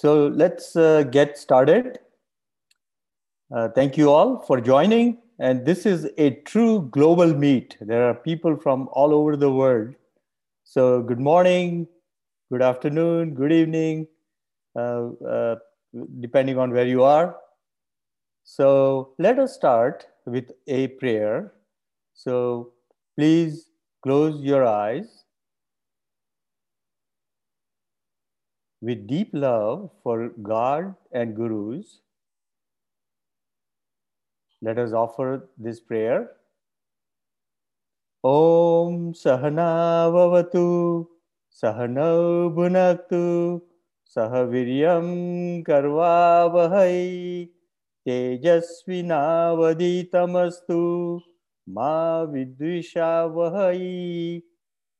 So let's uh, get started. Uh, thank you all for joining. And this is a true global meet. There are people from all over the world. So, good morning, good afternoon, good evening, uh, uh depending on where you are. So, let us start with a prayer. So, please close your eyes with deep love for God and gurus, let us offer this prayer. Om Sahana Vavatu Sahana Bhunaktu Sahaviryam Karvavahai Tejasvinavaditamastu Ma Vidvishavahai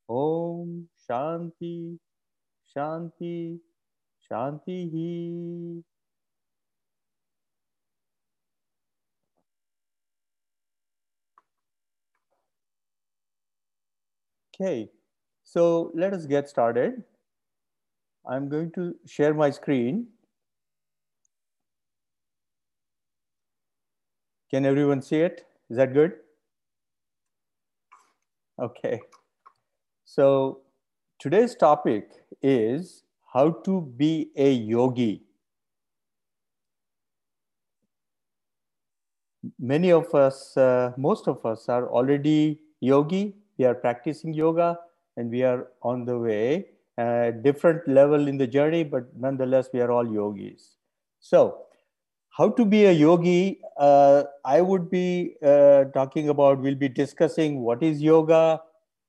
Om Shanti Shanti Shanti. Okay, so let us get started. I'm going to share my screen. Can everyone see it? Is that good? Okay. So today's topic is how to be a yogi. Many of us, uh, most of us are already yogi. We are practicing yoga and we are on the way, uh, different level in the journey, but nonetheless, we are all yogis. So, how to be a yogi, uh, I would be uh, talking about, we'll be discussing what is yoga,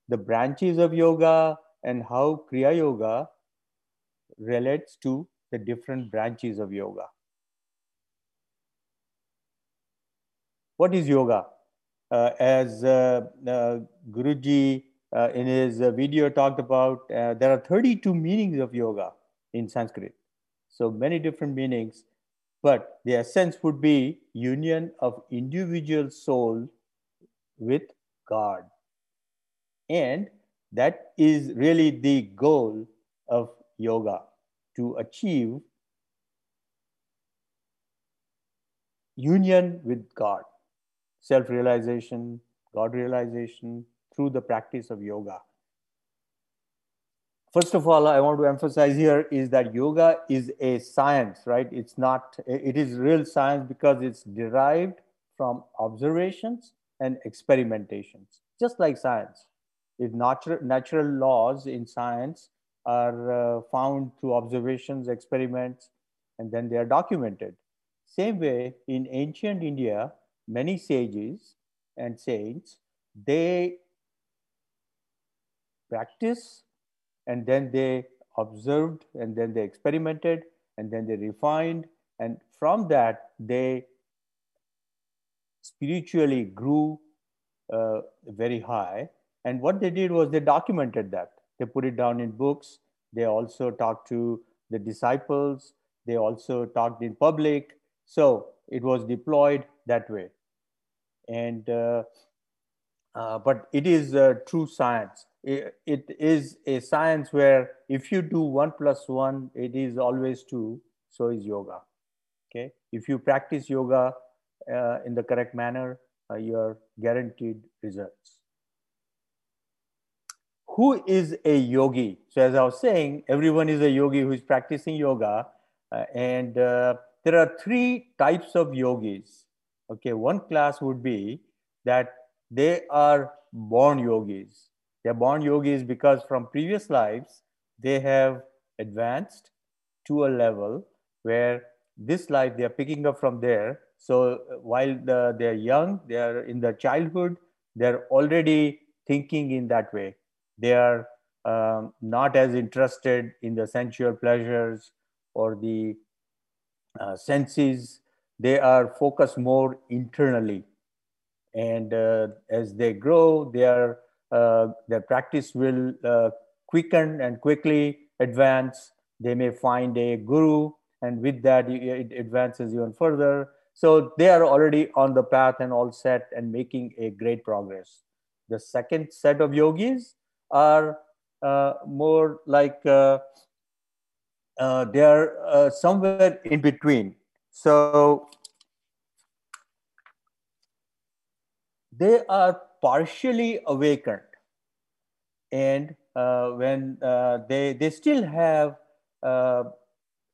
the branches of yoga, and how Kriya Yoga relates to the different branches of yoga. What is yoga? Uh, as uh, uh, Guruji uh, in his video talked about, uh, there are 32 meanings of yoga in Sanskrit. So many different meanings, but the essence would be union of individual soul with God. And that is really the goal of yoga to achieve union with God, self realization, God realization through the practice of yoga. First of all, I want to emphasize here is that yoga is a science, right? It's not, it is real science because it's derived from observations and experimentations, just like science. If natural, natural laws in science are uh, found through observations, experiments, and then they are documented. Same way, in ancient India, many sages and saints, they practice and then they observed and then they experimented and then they refined and from that they spiritually grew uh, very high and what they did was they documented that they put it down in books. They also talked to the disciples. They also talked in public. So it was deployed that way. And uh, uh, but it is a true science. It, it is a science where if you do one plus one, it is always two. So is yoga. Okay. If you practice yoga uh, in the correct manner, uh, you are guaranteed results who is a yogi? So, as I was saying, everyone is a yogi who is practicing yoga. Uh, and uh, there are three types of yogis. Okay, one class would be that they are born yogis. They're born yogis because from previous lives, they have advanced to a level where this life they are picking up from there. So while the, they're young, they are in their childhood, they're already thinking in that way they are um, not as interested in the sensual pleasures or the uh, senses. They are focused more internally. And uh, as they grow, their, uh, their practice will uh, quicken and quickly advance. They may find a guru, and with that, it advances even further. So they are already on the path and all set and making a great progress. The second set of yogis are uh, more like uh, uh, they are somewhere in between. So they are partially awakened, and uh, when uh, they they still have uh,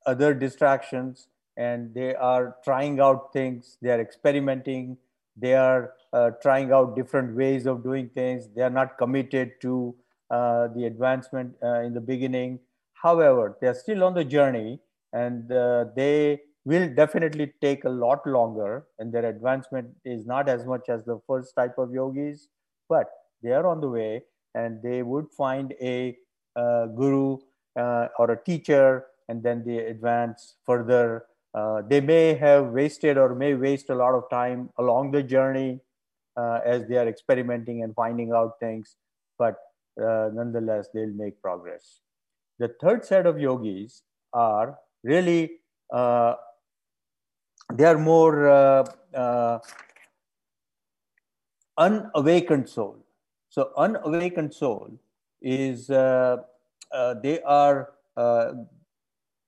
other distractions, and they are trying out things. They are experimenting. They are trying out different ways of doing things. They are not committed to the advancement in the beginning However, they are still on the journey and uh, they will definitely take a lot longer and their advancement is not as much as the first type of yogis, but they are on the way and they would find a uh, guru uh, or a teacher and then they advance further. Uh, they may have wasted or may waste a lot of time along the journey uh, as they are experimenting and finding out things, but uh, nonetheless, they'll make progress. The third set of yogis are really, uh, they are more uh, uh, unawakened soul. So unawakened soul is, uh, uh, they are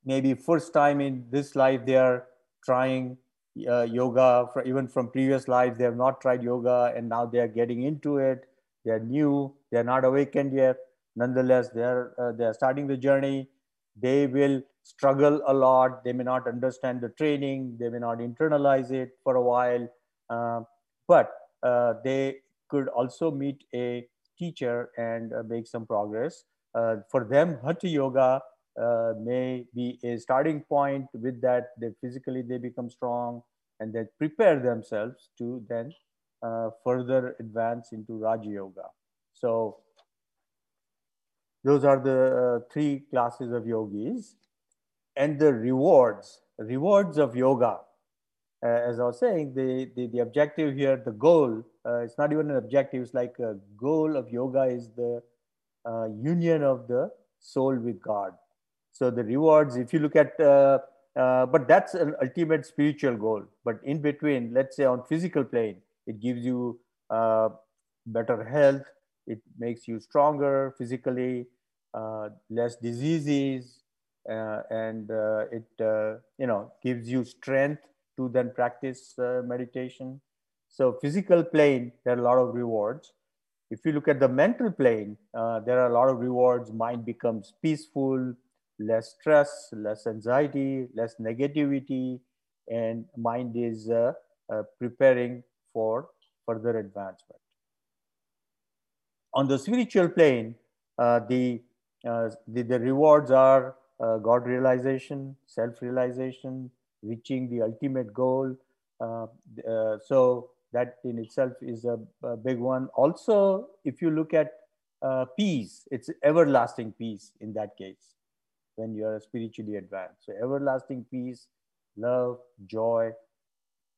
maybe first time in this life, they are trying yoga, for, even from previous lives, they have not tried yoga and now they are getting into it. They are new, they are not awakened yet. Nonetheless they are uh, they are starting the journey. They will struggle a lot. They may not understand the training. They may not internalize it for a while. Uh, but uh, they could also meet a teacher and uh, make some progress. Uh, for them hatha yoga uh, may be a starting point. With that they physically they become strong and they prepare themselves to then further advance into raja yoga so those are the uh, three classes of yogis. And the rewards, rewards of yoga. Uh, as I was saying, the, the, the objective here, the goal, uh, it's not even an objective, it's like a goal of yoga is the uh, union of the soul with God. So the rewards, if you look at, uh, uh, but that's an ultimate spiritual goal. But in between, let's say on physical plane, it gives you better health, it makes you stronger physically, uh, less diseases, uh, and uh, it you know gives you strength to then practice meditation. So physical plane, there are a lot of rewards. If you look at the mental plane, there are a lot of rewards. Mind becomes peaceful, less stress, less anxiety, less negativity, and mind is uh, uh, preparing for further advancement on the spiritual plane, uh, the, uh, the, the rewards are uh, God realization, self realization, reaching the ultimate goal. Uh, uh, so that in itself is a, a, big one. Also, if you look at uh, peace, it's everlasting peace in that case when you are spiritually advanced. So everlasting peace, love, joy.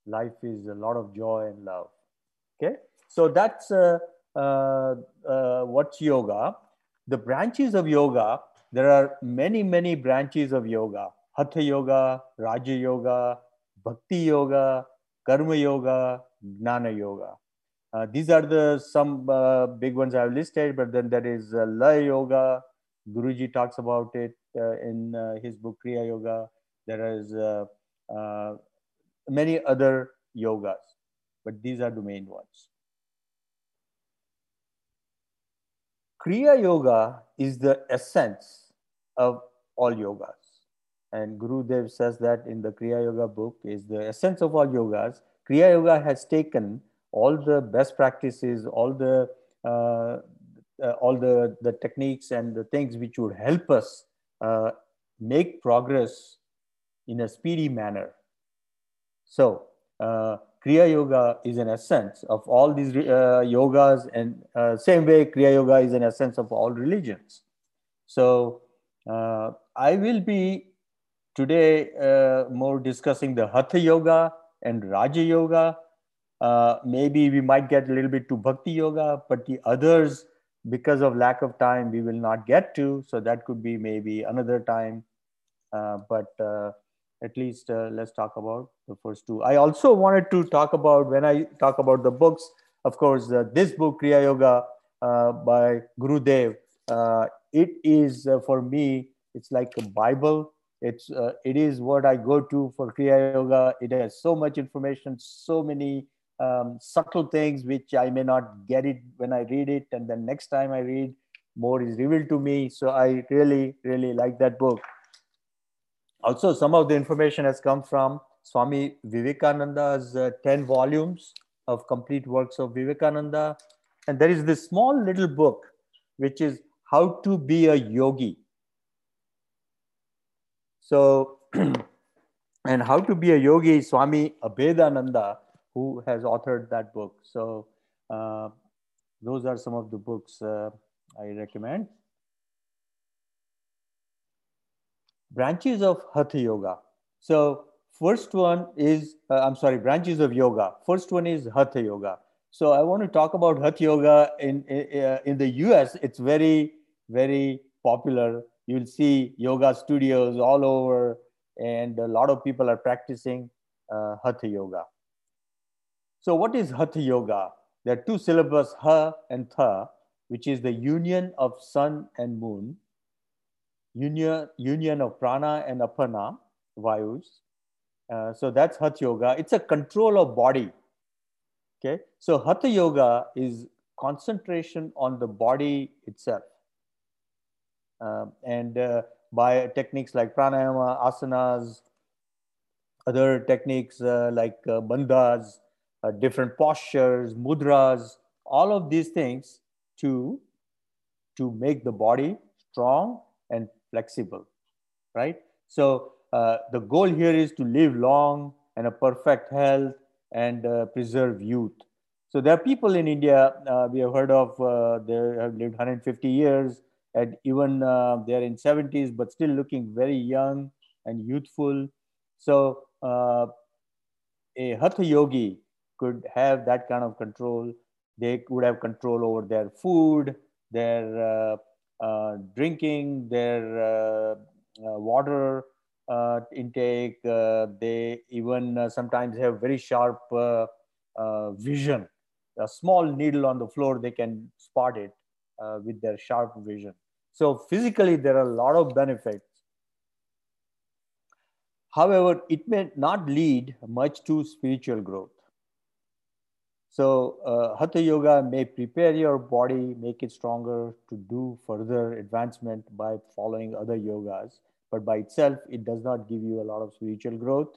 Life is a lot of joy and love. Okay, so that's what's yoga. The branches of yoga, there are many, many branches of yoga. Hatha yoga, Raja yoga, Bhakti yoga, Karma yoga, Gnana yoga. Uh, these are the some uh, big ones I've listed, but then there is uh, Laya yoga. Guruji talks about it uh, in uh, his book Kriya Yoga. There is many other yogas, but these are the main ones. Kriya Yoga is the essence of all yogas. And Guru Dev says that in the Kriya Yoga book is the essence of all yogas. Kriya Yoga has taken all the best practices, all the uh, uh, all the, the techniques and the things which would help us uh, make progress in a speedy manner. So uh, Kriya Yoga is an essence of all these uh, yogas, and uh, same way Kriya Yoga is an essence of all religions. So uh, I will be today uh, more discussing the Hatha Yoga and Raja Yoga. Uh, maybe we might get a little bit to Bhakti Yoga, but the others, because of lack of time, we will not get to. So that could be maybe another time. Uh, but at least uh, let's talk about the first two. I also wanted to talk about when I talk about the books, of course, uh, this book, Kriya Yoga uh, by Guru Dev, uh, it is uh, for me, it's like a Bible It's uh, it is what I go to for Kriya Yoga. It has so much information, so many um, subtle things which I may not get it when I read it, and then next time I read, more is revealed to me. So I really, really like that book. Also, some of the information has come from Swami Vivekananda's uh, 10 volumes of complete works of Vivekananda. And there is this small little book, which is How to Be a Yogi. So, and How to Be a Yogi, Swami Abhedananda, who has authored that book. So, uh, those are some of the books uh, I recommend. Branches of Hatha Yoga. So, first one is, uh, I'm sorry, branches of yoga. First one is Hatha Yoga. So I want to talk about Hatha Yoga in, in, uh, in the US. It's very, very popular. You'll see yoga studios all over and a lot of people are practicing uh, Hatha Yoga. So what is Hatha Yoga? There are two syllables, Ha and Tha, which is the union of sun and moon, union, union of prana and apana, vayus, uh, so that's Hatha Yoga. It's a control of body. Okay. So Hatha Yoga is concentration on the body itself. Uh, and uh, by techniques like pranayama, asanas, other techniques uh, like uh, bandhas, uh, different postures, mudras, all of these things to, to make the body strong and flexible, right? So uh, the goal here is to live long and a perfect health and uh, preserve youth. So there are people in India uh, we have heard of. Uh, they have lived 150 years, and even uh, they are in 70s, but still looking very young and youthful. So a hatha yogi could have that kind of control. They would have control over their food, their drinking, their water, uh, intake. Uh, they even uh, sometimes have very sharp vision. A small needle on the floor, they can spot it with their sharp vision. So physically, there are a lot of benefits. However, it may not lead much to spiritual growth. So, uh, Hatha Yoga may prepare your body, make it stronger to do further advancement by following other yogas but by itself, it does not give you a lot of spiritual growth.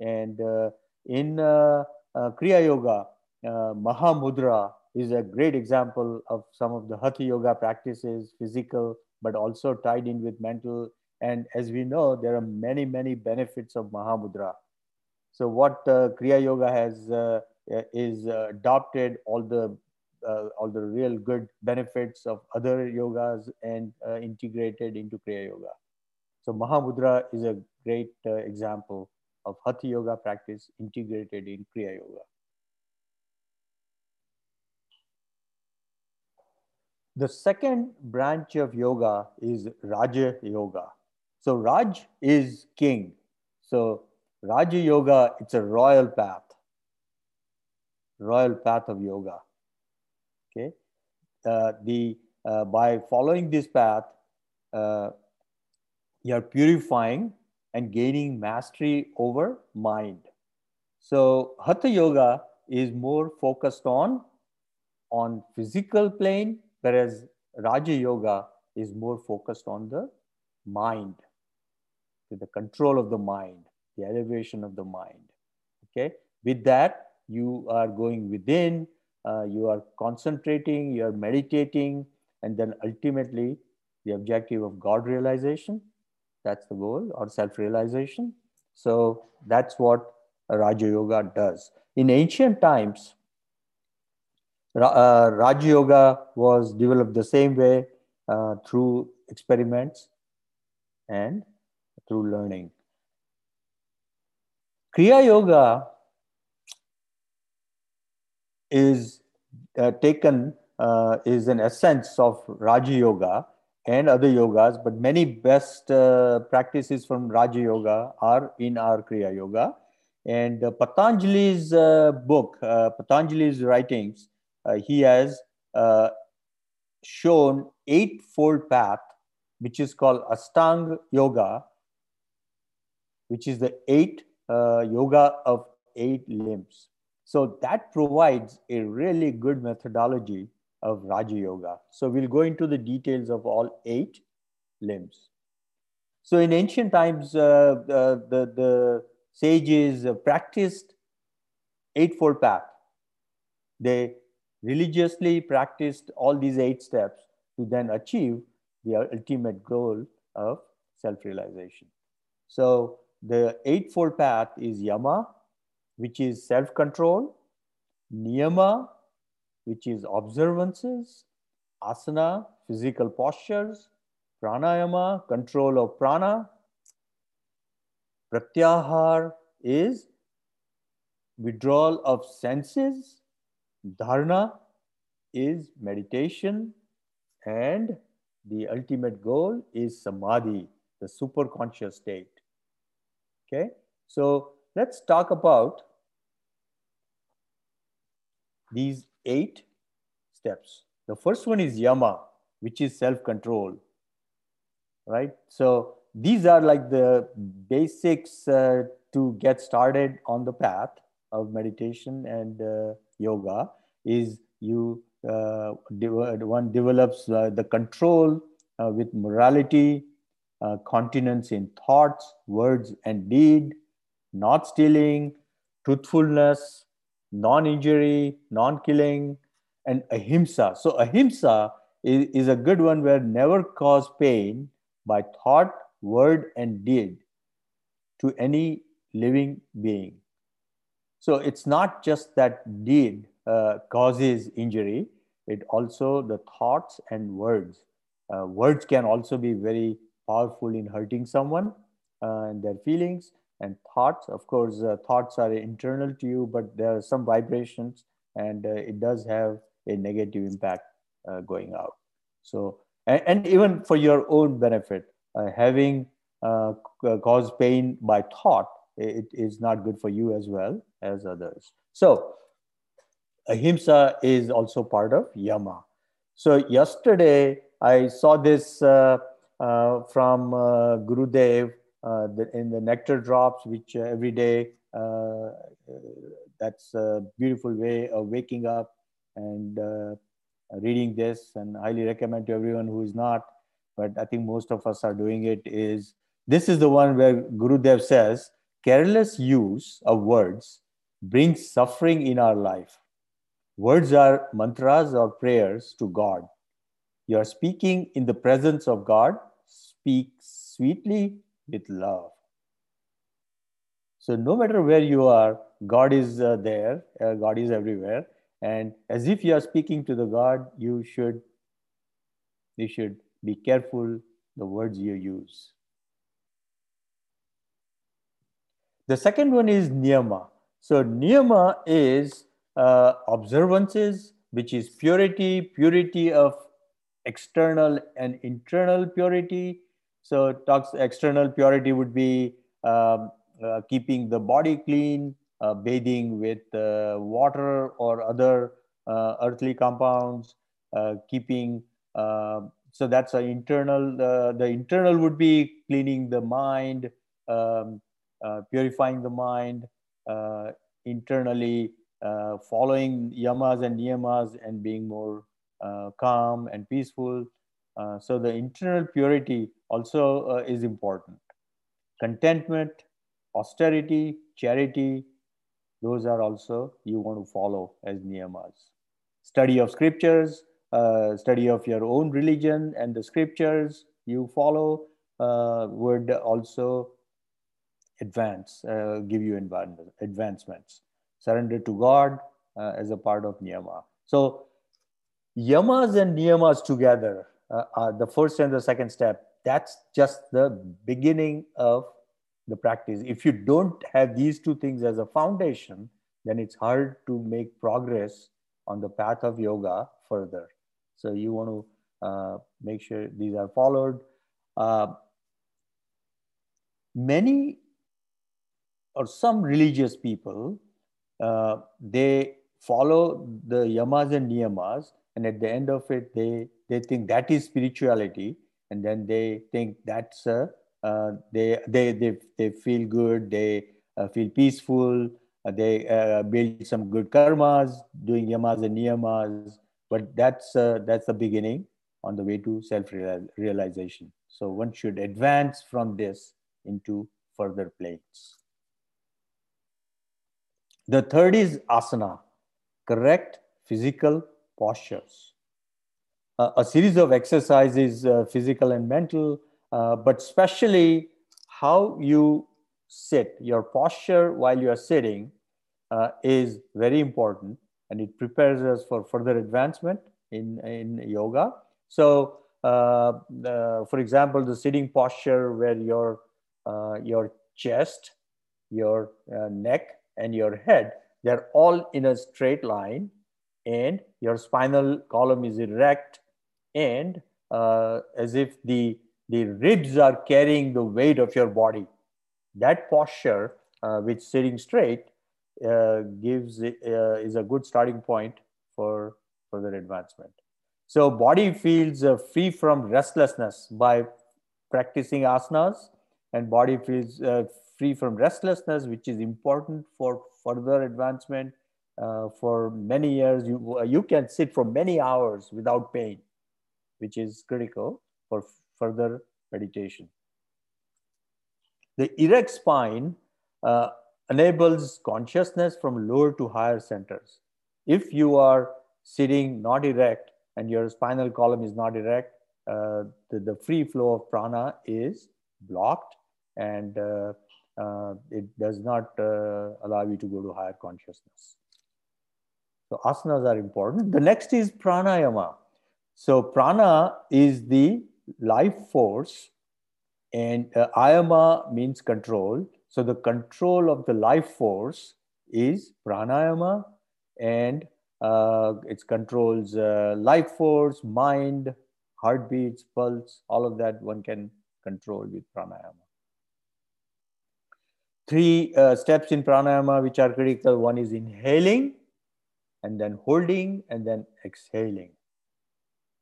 And uh, in uh, uh, Kriya Yoga, uh, Mahamudra is a great example of some of the Hatha Yoga practices, physical, but also tied in with mental. And as we know, there are many, many benefits of Mahamudra. So what uh, Kriya Yoga has Uh, is uh, adopted all the uh, all the real good benefits of other yogas and integrated into Kriya Yoga. So Mahamudra is a great uh, example of Hatha Yoga practice integrated in Kriya Yoga. The second branch of yoga is Raja Yoga. So Raj is king. So Raja Yoga, it's a royal path, royal path of yoga. Okay, uh, the uh, by following this path, uh, you're purifying and gaining mastery over mind. So Hatha Yoga is more focused on, on physical plane, whereas Raja Yoga is more focused on the mind, the control of the mind, the elevation of the mind. Okay, with that, you are going within, uh, you are concentrating, you are meditating, and then ultimately the objective of God realization that's the goal or self-realization. So that's what Raja Yoga does. In ancient times, uh, Raja Yoga was developed the same way uh, through experiments and through learning. Kriya Yoga is uh, taken, uh, is an essence of Raja Yoga and other yogas, but many best uh, practices from Raja Yoga are in our Kriya Yoga. And uh, Patanjali's uh, book, uh, Patanjali's writings, he has shown eightfold path, which is called Astanga Yoga, which is the eight yoga of eight limbs. So that provides a really good methodology of Raja Yoga. So we'll go into the details of all eight limbs. So in ancient times, uh, the, the, the sages practiced Eightfold Path. They religiously practiced all these eight steps to then achieve the ultimate goal of self-realization. So the Eightfold Path is Yama, which is self-control, Niyama, which is observances, Asana, physical postures, Pranayama, control of prana, Pratyahar is withdrawal of senses, Dharana is meditation, and the ultimate goal is Samadhi, the superconscious state. Okay, so let's talk about these eight steps. The first one is Yama, which is self control, right? So these are like the basics uh, to get started on the path of meditation and uh, yoga is you uh, one develops uh, the control uh, with morality uh, continence in thoughts words and deed not stealing truthfulness non-injury non-killing and ahimsa so ahimsa is, is a good one where never cause pain by thought word and deed to any living being so it's not just that deed uh, causes injury, it also the thoughts and words. Uh, words can also be very powerful in hurting someone uh, and their feelings. And thoughts, of course, uh, thoughts are internal to you, but there are some vibrations and uh, it does have a negative impact uh, going out. So, and, and, even for your own benefit, having caused pain by thought it is not good for you as well as others. So ahimsa is also part of yama. So yesterday I saw this uh, uh, from uh, Gurudev uh, the, in the nectar drops, which uh, every day uh, that's a beautiful way of waking up and reading this and highly recommend to everyone who is not but i think most of us are doing it is this is the one where gurudev says careless use of words brings suffering in our life. Words are mantras or prayers to God. You are speaking in the presence of God. Speak sweetly with love. So, no matter where you are, God is uh, there, uh, God is everywhere. And as if you are speaking to the God, you should, you should be careful the words you use. The second one is niyama. So niyama is uh, observances, which is purity, purity of external and internal purity. So talks external purity would be um, uh, keeping the body clean, uh, bathing with uh, water or other uh, earthly compounds, uh, keeping so that's an internal. the internal would be cleaning the mind, um, uh, purifying the mind, uh, internally uh, following yamas and niyamas and being more calm and peaceful. so the internal purity also is important. Contentment, austerity, charity, those are also you want to follow as niyamas. Study of scriptures, uh, study of your own religion and the scriptures you follow uh, would also advance, uh, give you advancements. Surrender to God uh, as a part of niyama. So yamas and niyamas together uh, are the first and the second step. That's just the beginning of the practice. If you don't have these two things as a foundation, then it's hard to make progress on the path of yoga further. So you want to uh, make sure these are followed. Uh, many or some religious people, uh, they follow the yamas and niyamas, and at the end of it, they, they think that is spirituality, and then they think that's uh, they, they, they, they feel good, they uh, feel peaceful, uh, they uh, build some good karmas, doing yamas and niyamas, but that's, uh, that's the beginning on the way to self-realization. So one should advance from this into further planes. The third is asana, correct physical postures. Uh, a series of exercises, uh, physical and mental, uh, but especially how you sit, your posture while you are sitting uh, is very important and it prepares us for further advancement in, in yoga. So, uh, for example, the sitting posture where your, your chest, your neck, and your head, they're all in a straight line and your spinal column is erect and uh, as if the, the ribs are carrying the weight of your body. That posture, uh, which sitting straight, uh, gives uh, is a good starting point for further advancement. So body feels uh, free from restlessness by practicing asanas and body feels uh, free from restlessness, which is important for further advancement. For many years, you, you can sit for many hours without pain, which is critical for further meditation. The erect spine uh, enables consciousness from lower to higher centers. If you are sitting not erect and your spinal column is not erect, uh, the, the, free flow of prana is blocked and uh, uh, it does not uh, allow you to go to higher consciousness. So asanas are important. The next is pranayama. So prana is the life force and uh, ayama means control. So the control of the life force is pranayama and uh, it controls uh, life force, mind, heartbeats, pulse, all of that one can control with pranayama three uh, steps in pranayama which are critical. One is inhaling and then holding and then exhaling,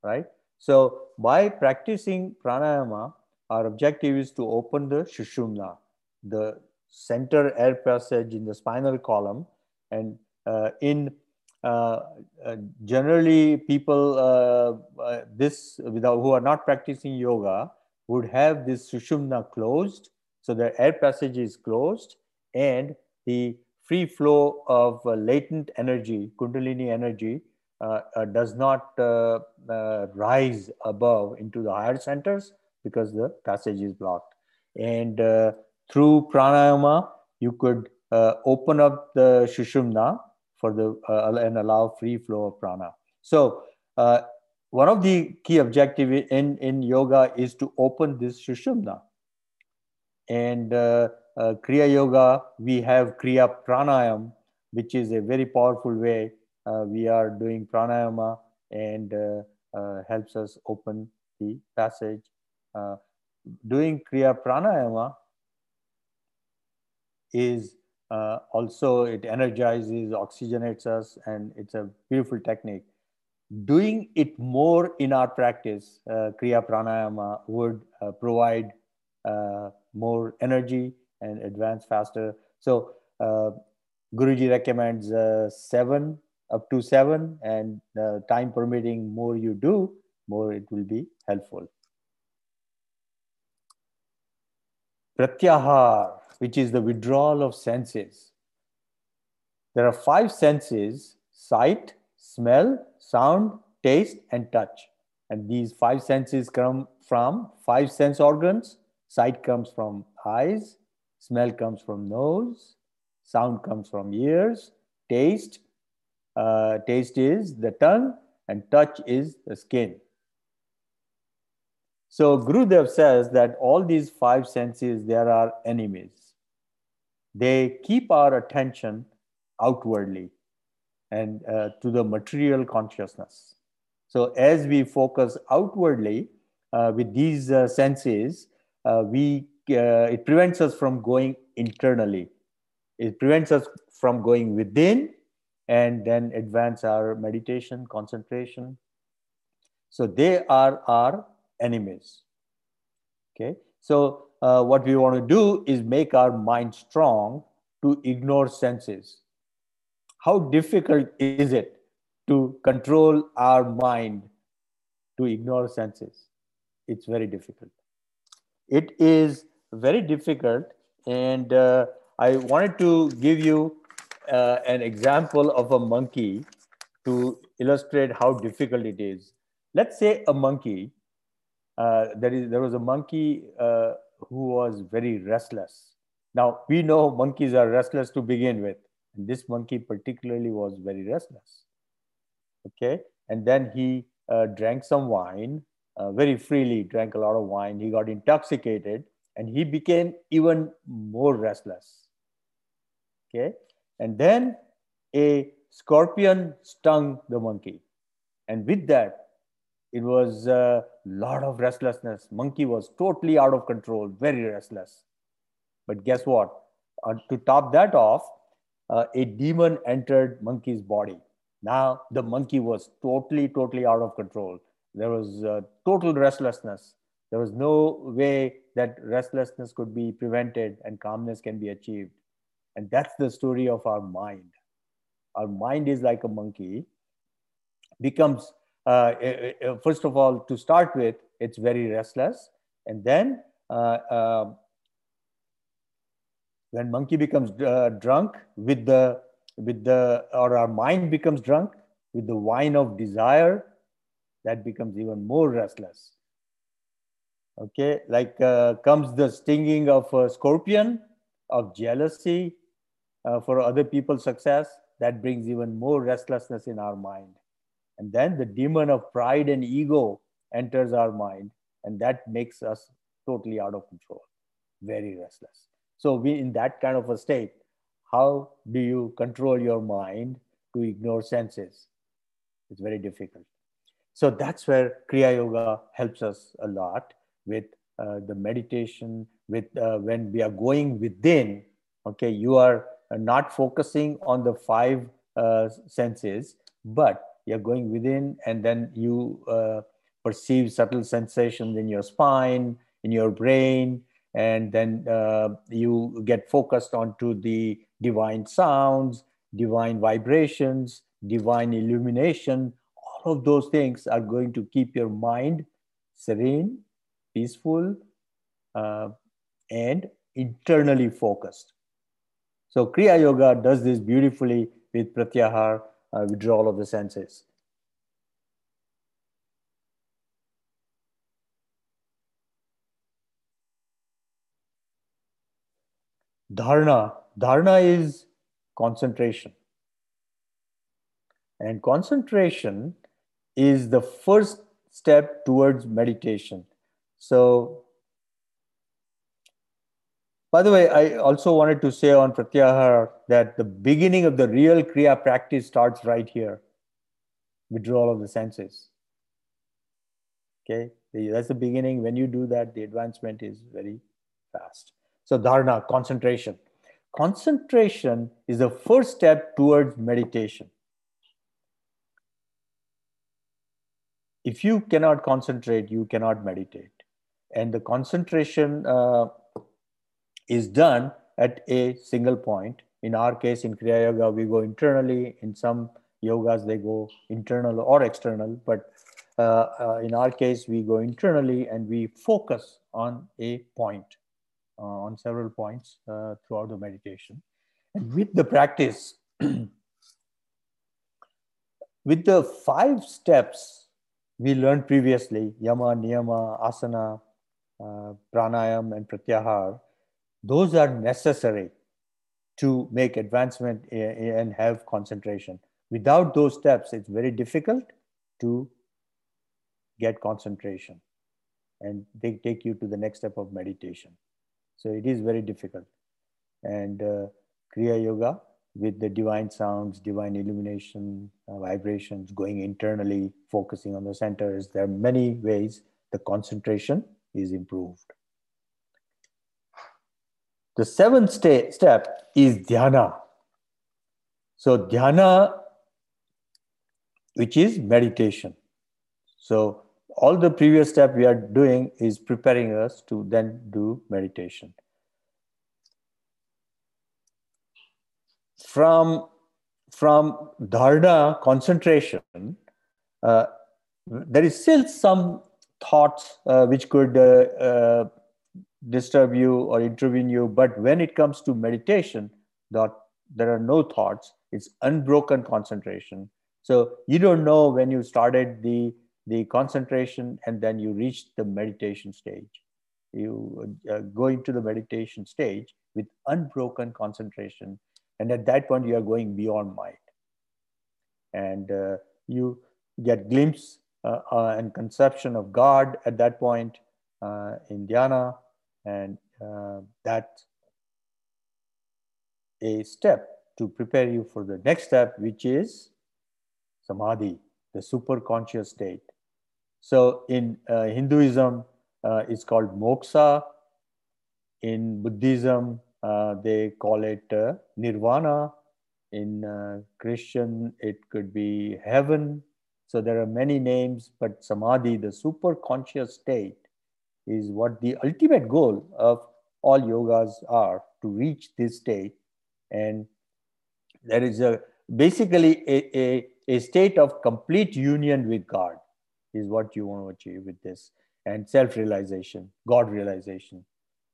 right? So by practicing pranayama, our objective is to open the shushumna, the center air passage in the spinal column. And uh, in uh, uh, generally people uh, uh, this without who are not practicing yoga would have this sushumna closed so the air passage is closed and the free flow of uh, latent energy, Kundalini energy, does not uh, uh, rise above into the higher centers because the passage is blocked. And uh, through pranayama, you could open up the shushumna for the and allow free flow of prana. So one of the key objective in, in yoga is to open this shushumna and uh, uh, Kriya Yoga, we have Kriya Pranayam, which is a very powerful way uh, we are doing pranayama and uh, uh, helps us open the passage. Uh, doing Kriya Pranayama is also, it energizes, oxygenates us, and it's a beautiful technique. Doing it more in our practice, Kriya Pranayama would provide more energy and advance faster. So uh, Guruji recommends uh, seven up to seven and uh, time permitting more you do, more it will be helpful. Pratyahar, which is the withdrawal of senses. There are five senses, sight, smell, sound, taste, and touch. And these five senses come from five sense organs Sight comes from eyes, smell comes from nose, sound comes from ears, taste, uh, taste is the tongue, and touch is the skin. So Gurudev says that all these five senses, there are enemies. They keep our attention outwardly and uh, to the material consciousness. So as we focus outwardly uh, with these uh, senses, uh, we uh, it prevents us from going internally. It prevents us from going within and then advance our meditation, concentration. So they are our enemies. Okay. So uh, what we want to do is make our mind strong to ignore senses. How difficult is it to control our mind to ignore senses? It's very difficult. It is very difficult, and uh, I wanted to give you uh, an example of a monkey to illustrate how difficult it is. Let's say a monkey, uh, there, is, there was a monkey uh, who was very restless. Now, we know monkeys are restless to begin with. And this monkey particularly was very restless. Okay. And then he uh, drank some wine uh, very freely, drank a lot of wine. He got intoxicated and he became even more restless. Okay. And then a scorpion stung the monkey. And with that, it was a lot of restlessness. Monkey was totally out of control, very restless. But guess what? Uh, to top that off, uh, a demon entered monkey's body. Now the monkey was totally, totally out of control. There was uh, total restlessness. There was no way that restlessness could be prevented and calmness can be achieved. And that's the story of our mind. Our mind is like a monkey, becomes, uh, uh, first of all, to start with, it's very restless. And then uh, uh when monkey becomes uh, drunk with the, with the, or our mind becomes drunk with the wine of desire, that becomes even more restless. Okay, like uh, comes the stinging of a scorpion, of jealousy, uh, for other people's success, that brings even more restlessness in our mind. And then the demon of pride and ego enters our mind, and that makes us totally out of control, very restless. So, we in that kind of a state, how do you control your mind to ignore senses? It's very difficult. So that's where Kriya Yoga helps us a lot with uh, the meditation, with uh, when we are going within. Okay, you are not focusing on the five uh, senses, but you're going within and then you uh, perceive subtle sensations in your spine, in your brain, and then uh, you get focused onto the divine sounds, divine vibrations, divine illumination. All of those things are going to keep your mind serene, peaceful, uh, and internally focused. So Kriya Yoga does this beautifully with Pratyahar, uh, withdrawal of the senses. Dharana. Dharana is concentration. And concentration is the first step towards meditation. So by the way, I also wanted to say on Pratyahar that the beginning of the real Kriya practice starts right here withdrawal of the senses. Okay, that's the beginning. When you do that, the advancement is very fast. So, dharana, concentration. Concentration is the first step towards meditation. If you cannot concentrate, you cannot meditate. And the concentration uh, is done at a single point. In our case, in Kriya Yoga, we go internally. In some yogas, they go internal or external. But uh, uh, in our case, we go internally and we focus on a point, uh, on several points uh, throughout the meditation. And with the practice, with the five steps we learned previously yama, niyama, asana, uh, pranayam, and pratyahar those are necessary to make advancement and have concentration. Without those steps, it's very difficult to get concentration and they take you to the next step of meditation. So it is very difficult. And uh, Kriya Yoga with the divine sounds, divine illumination, uh, vibrations, going internally, focusing on the centers, there are many ways the concentration is improved. The seventh sta- step is dhyana. So, dhyana, which is meditation. So, all the previous step we are doing is preparing us to then do meditation. From, from dharana concentration, uh, there is still some thoughts uh, which could uh, uh, disturb you or intervene you, but when it comes to meditation, that there are no thoughts. It's unbroken concentration. So you don't know when you started the the concentration and then you reach the meditation stage. You uh, go into the meditation stage with unbroken concentration, and at that point you are going beyond mind, and uh, you get glimpse uh, uh and conception of God at that point uh, in dhyana, and uh, that a step to prepare you for the next step, which is samadhi, the super conscious state. So in uh, Hinduism, uh, it's called moksha. In Buddhism, uh, they call it uh, nirvana. In uh, Christian, it could be heaven. So there are many names, but samadhi, the super conscious state, is what the ultimate goal of all yogas are to reach this state. And there is a basically a, a, a state of complete union with god is what you want to achieve with this. And self-realization god realization.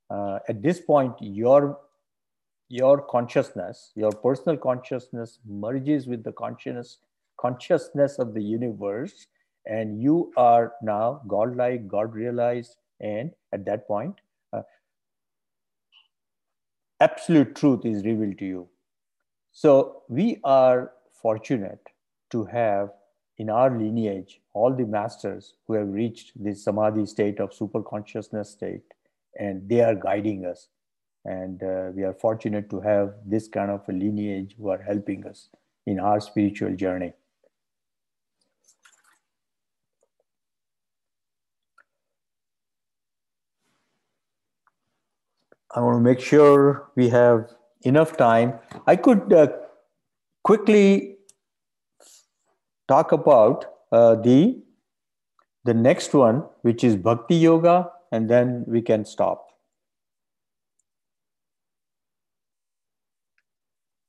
Uh, at this point your your consciousness your personal consciousness merges with the consciousness consciousness of the universe. And you are now God-like, god realized and at that point absolute truth is revealed to you. So we are fortunate to have in our lineage all the masters who have reached this samadhi state of super consciousness state and they are guiding us and uh, we are fortunate to have this kind of a lineage who are helping us in our spiritual journey I want to make sure we have enough time. I could uh, quickly talk about uh, the the next one, which is Bhakti Yoga, and then we can stop.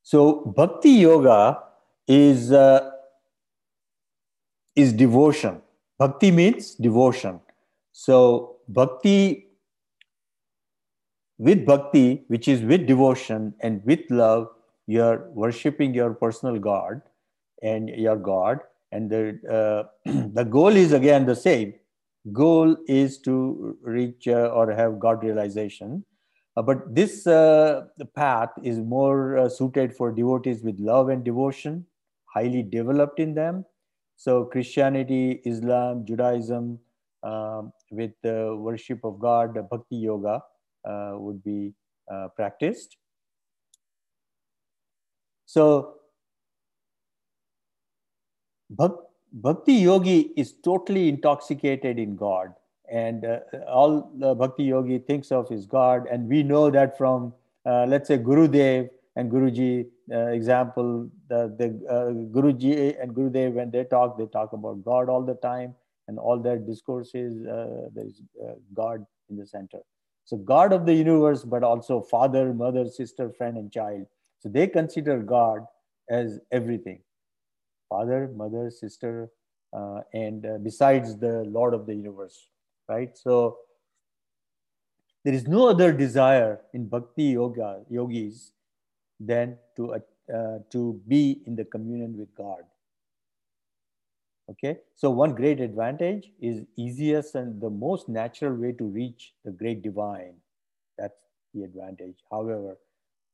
So Bhakti Yoga is uh, is devotion. Bhakti means devotion. So Bhakti with bhakti, which is with devotion and with love, you're worshiping your personal God and your God. And the, uh, the goal is again the same. Goal is to reach uh, or have God realization. Uh, but this uh, path is more uh, suited for devotees with love and devotion, highly developed in them. So Christianity, Islam, Judaism, um, with the worship of God, Bhakti Yoga, would be uh, practiced. So Bhakti Yogi is totally intoxicated in God and uh, all the Bhakti Yogi thinks of is God. And we know that from, uh, let's say, Gurudev and Guruji uh, example, the, the uh, Guruji and Gurudev, when they talk, they talk about God all the time and all their discourses, there's God in the center. So God of the universe, but also father, mother, sister, friend, and child. So they consider God as everything father, mother, sister, uh, and uh, besides the Lord of the universe, right? So there is no other desire in bhakti yoga yogis than to, uh, to be in the communion with God. Okay, so one great advantage is easiest and the most natural way to reach the great divine. That's the advantage. However,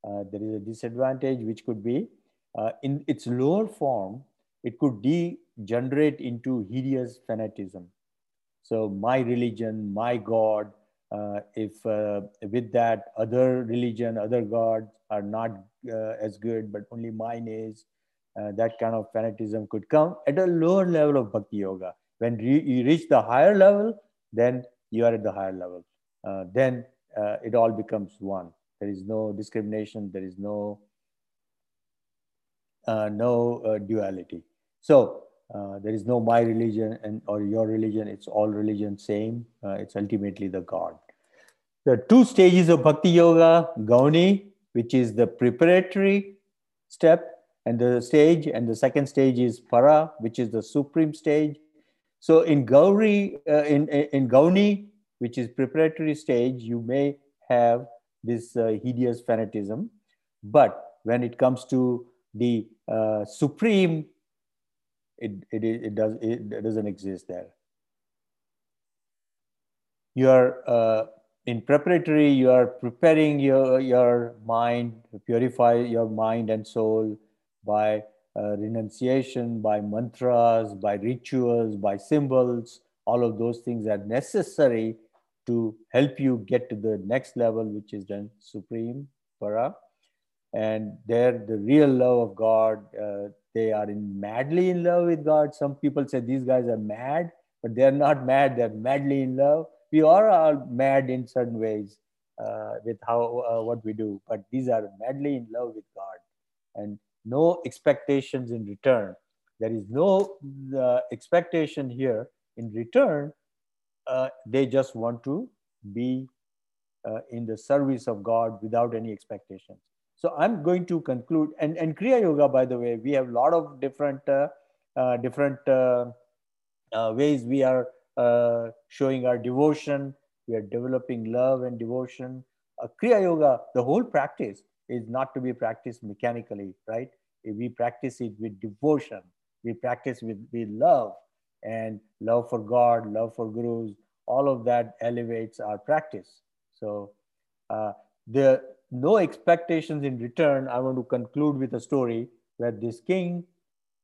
uh, there is a disadvantage which could be uh, in its lower form, it could degenerate into hideous fanaticism. So, my religion, my God, uh, if uh, with that other religion, other gods are not uh, as good, but only mine is, uh, that kind of fanaticism could come at a lower level of bhakti yoga. When re- you reach the higher level, then you are at the higher level. Uh, then uh, it all becomes one. There is no discrimination. There is no uh, no uh, duality. So Uh, there is no my religion and or your religion. It's all religion same. It's ultimately the God. The two stages of Bhakti Yoga, Gauni, which is the preparatory step, and the stage, and the second stage is Para, which is the supreme stage. So in Gauri, uh, in, in Gauni, which is preparatory stage, you may have this uh, hideous fanatism. But when it comes to the uh, supreme, it, it, it, does, it doesn't exist there. You are uh, in preparatory, you are preparing your, your mind, purify your mind and soul by uh, renunciation, by mantras, by rituals, by symbols. All of those things are necessary to help you get to the next level, which is then supreme para. And there, the real love of God, uh, they are in madly in love with God. Some people say these guys are mad, but they're not mad, they're madly in love. We are all mad in certain ways uh, with how uh, what we do, but these are madly in love with God. And no expectations in return. There is no uh, expectation here in return. Uh, they just want to be uh, in the service of God without any expectations. So I'm going to conclude. And, and Kriya Yoga, by the way, we have a lot of different, uh, uh, different uh, ways we are showing our devotion. We are developing love and devotion. Kriya Yoga, the whole practice is not to be practiced mechanically, right? We practice it with devotion. We practice with, with love and love for God, love for gurus. All of that elevates our practice. So uh, the no expectations in return. I want to conclude with a story where this king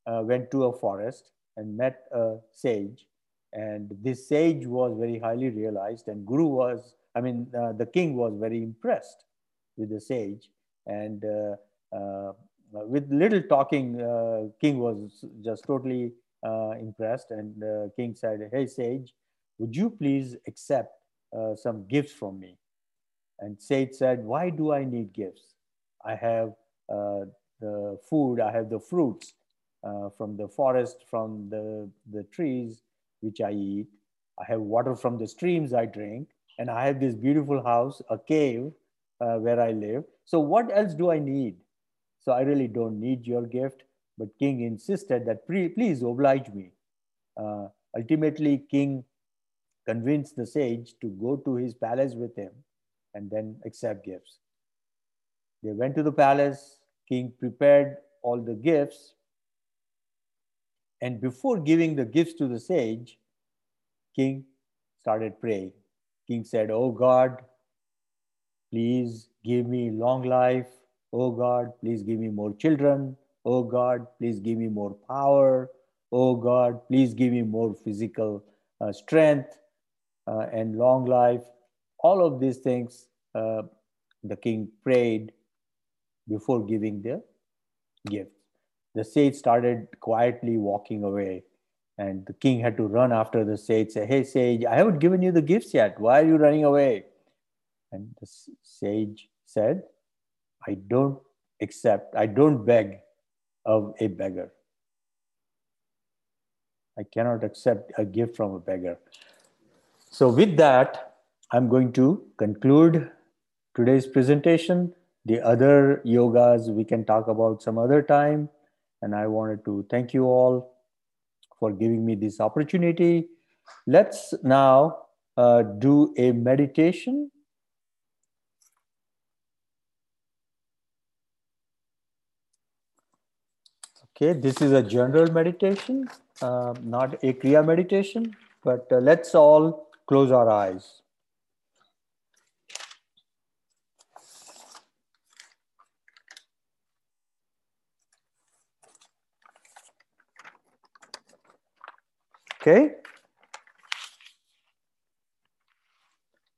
uh, went to a forest and met a sage, and this sage was very highly realized, and Guru was, I mean, uh, the king was very impressed with the sage, and uh, uh, with little talking, uh, King was just totally impressed. And King said, Hey, sage, would you please accept some gifts from me? And Sage said, Why do I need gifts? I have the food, I have the fruits uh, from the forest, from the, the trees which I eat. I have water from the streams I drink. And I have this beautiful house, a cave uh, where I live. So, what else do I need? So, I really don't need your gift. But King insisted that, please oblige me. Uh, ultimately, King convinced the sage to go to his palace with him and then accept gifts. They went to the palace. King prepared all the gifts. And before giving the gifts to the sage, King started praying. King said, Oh God, Please give me long life. Oh God, please give me more children. Oh God, please give me more power. Oh God, please give me more physical uh, strength uh, and long life. All of these things uh, the king prayed before giving the gift. The sage started quietly walking away, and the king had to run after the sage, say, Hey, sage, I haven't given you the gifts yet. Why are you running away? And the sage said, I don't accept, I don't beg of a beggar. I cannot accept a gift from a beggar. So, with that, I'm going to conclude today's presentation. The other yogas we can talk about some other time. And I wanted to thank you all for giving me this opportunity. Let's now uh, do a meditation Okay, this is a general meditation, uh, not a Kriya meditation, but uh, let's all close our eyes. Okay.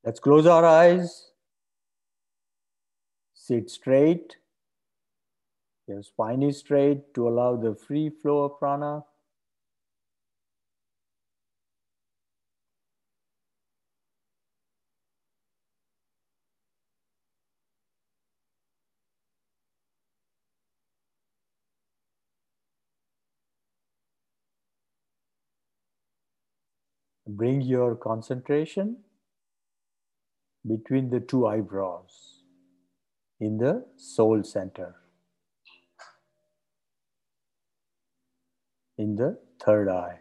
Let's close our eyes. Sit straight. Your spine is straight to allow the free flow of prana. Bring your concentration between the two eyebrows in the soul center. In the third eye.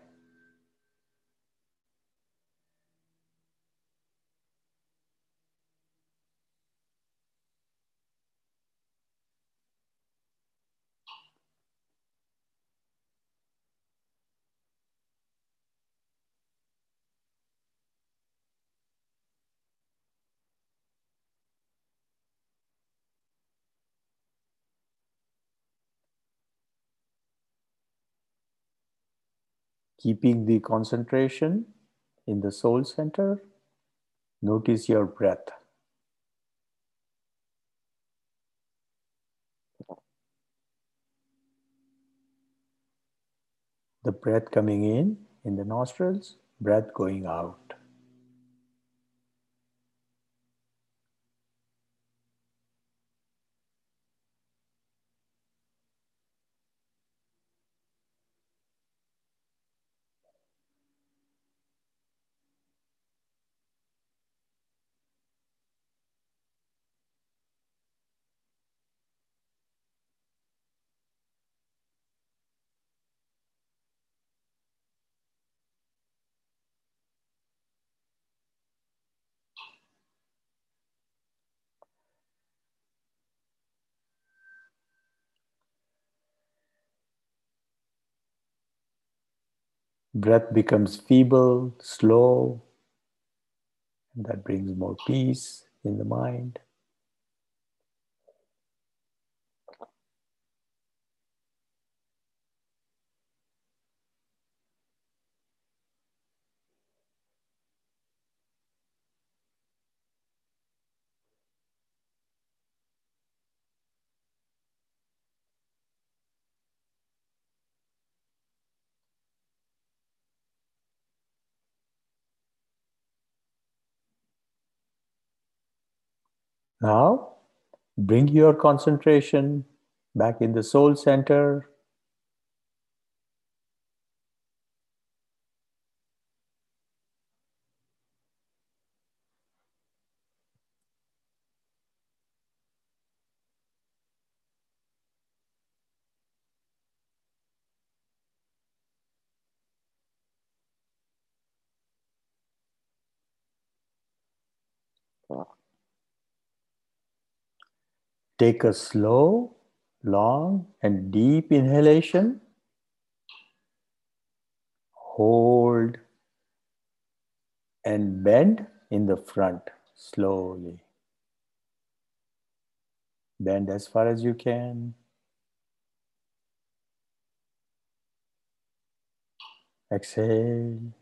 Keeping the concentration in the soul center, notice your breath. The breath coming in in the nostrils, breath going out. Breath becomes feeble, slow, and that brings more peace in the mind. Now, bring your concentration back in the soul center. Take a slow, long, and deep inhalation. Hold and bend in the front slowly. Bend as far as you can. Exhale.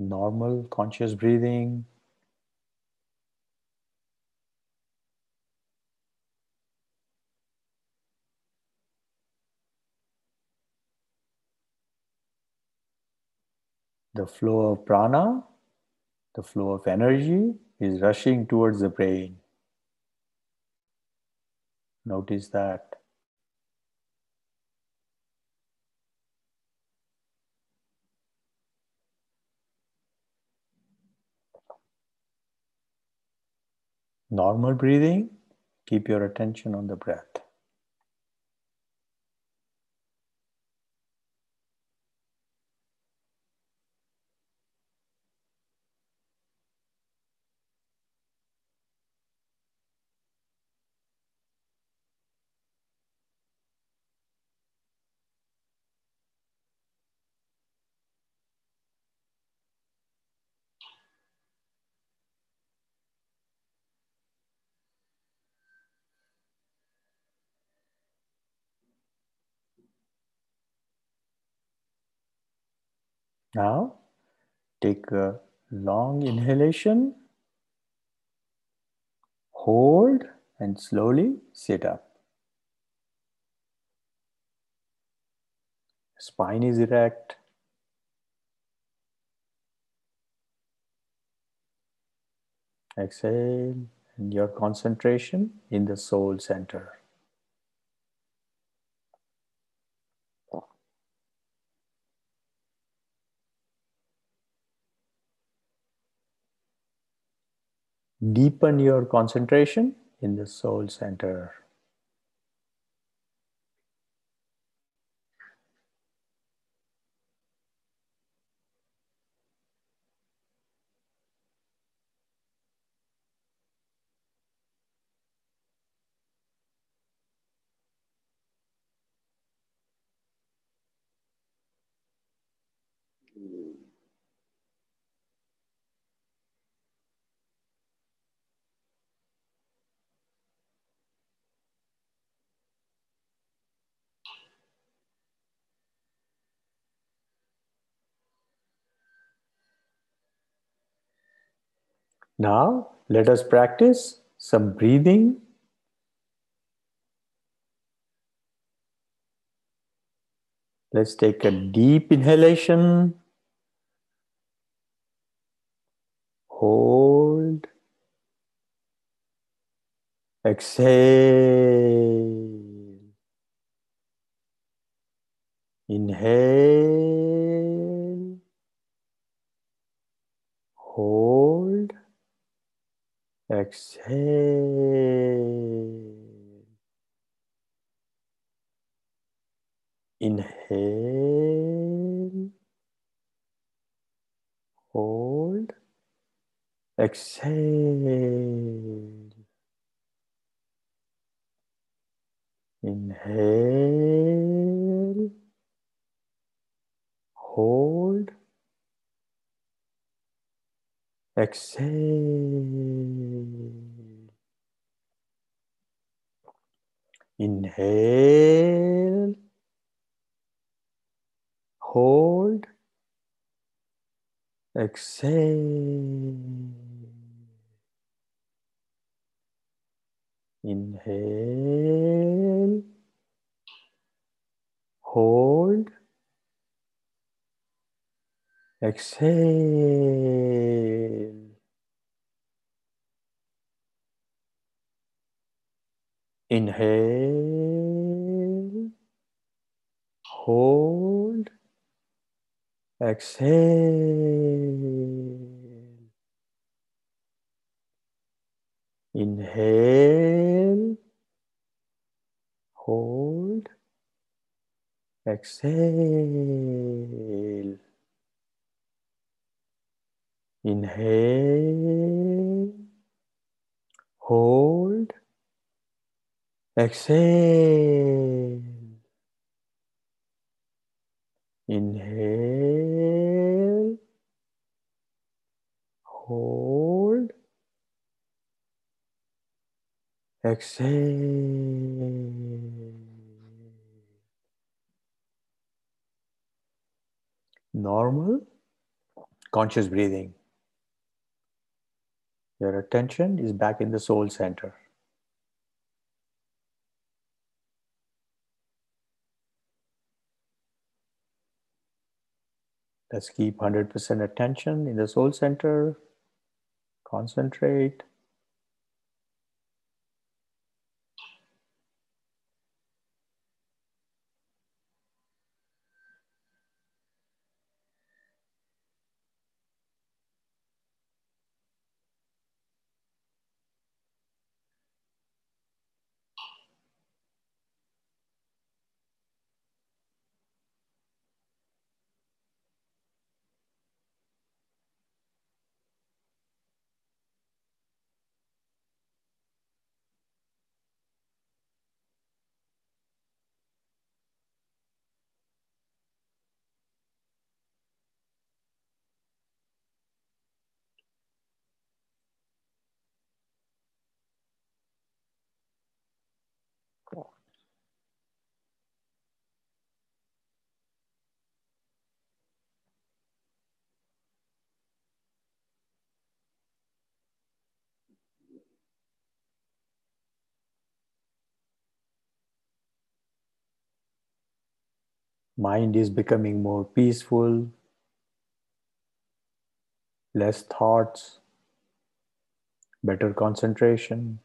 Normal conscious breathing. The flow of prana, the flow of energy is rushing towards the brain. Notice that. Normal breathing, keep your attention on the breath. Now, take a long inhalation, hold, and slowly sit up. Spine is erect. Exhale, and your concentration in the soul center. Deepen your concentration in the soul center. Now, let us practice some breathing. Let's take a deep inhalation. Hold. Exhale. Inhale. Hold. Exhale. Inhale. Hold. Exhale. Inhale. Hold. Exhale. Inhale. Hold. Exhale. Inhale. Hold. Exhale. Inhale. Hold. Exhale. Inhale. Hold. Exhale. Inhale. Hold. Exhale. Inhale. Hold. Exhale. Normal, conscious breathing. Your attention is back in the soul center. Let's keep 100% attention in the soul center. Concentrate. Mind is becoming more peaceful, less thoughts, better concentration.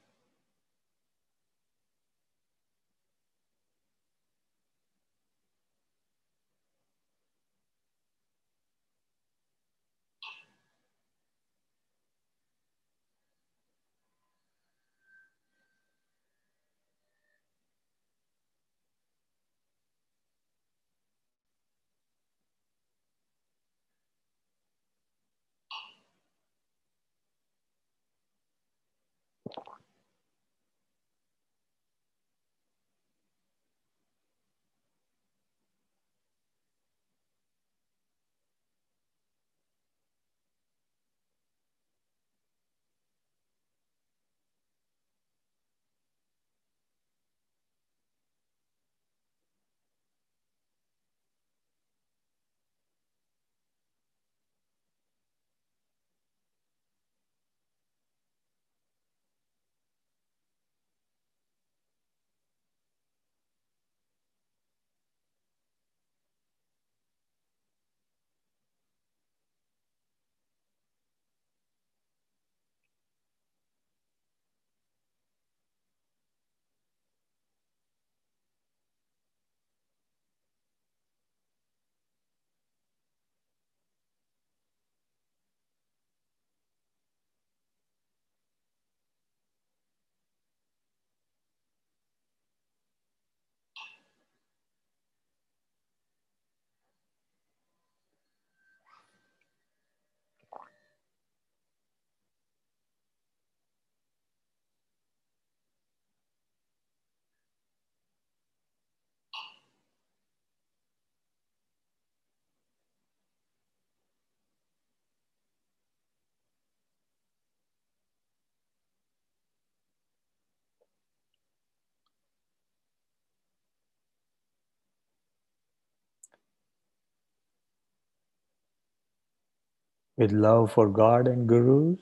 With love for God and Gurus.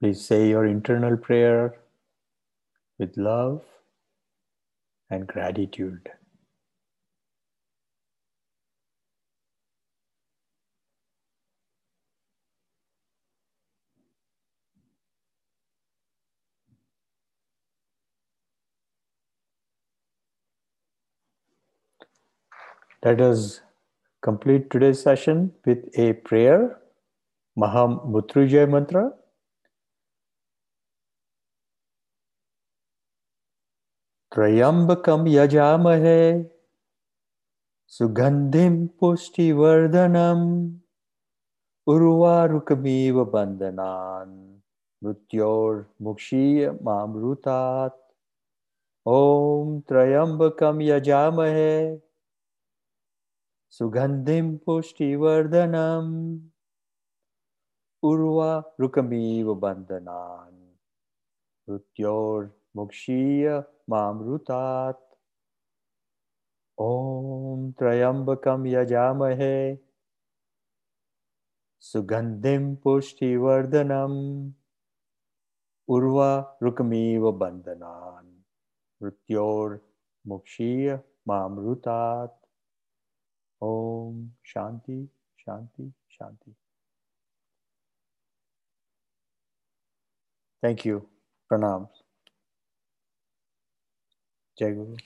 Please say your internal prayer with love and gratitude. Let us complete today's session with a prayer, Maha Mrityunjaya Mantra. Trayambakam Yajamahe Sugandhim Pushti Vardhanam Urvarukamiva Bandhanan Mutyor Mukshiya Mamrutat Om Trayambakam Yajamahe सुगन्धिं पुष्टिवर्धनम्। उर्वारुकमिव बन्धनान्। मृत्योर्मुक्षीय मामृतात् ॐ त्र्यम्बकं यजामहे। सुगन्धिं पुष्टिवर्धनम्। उर्वा रुकमिव बन्धनान्। मृत्योर्मुक्षीय मामृतात् ओम शांति शांति शांति। थैंक यू प्रणाम। जय गुरु।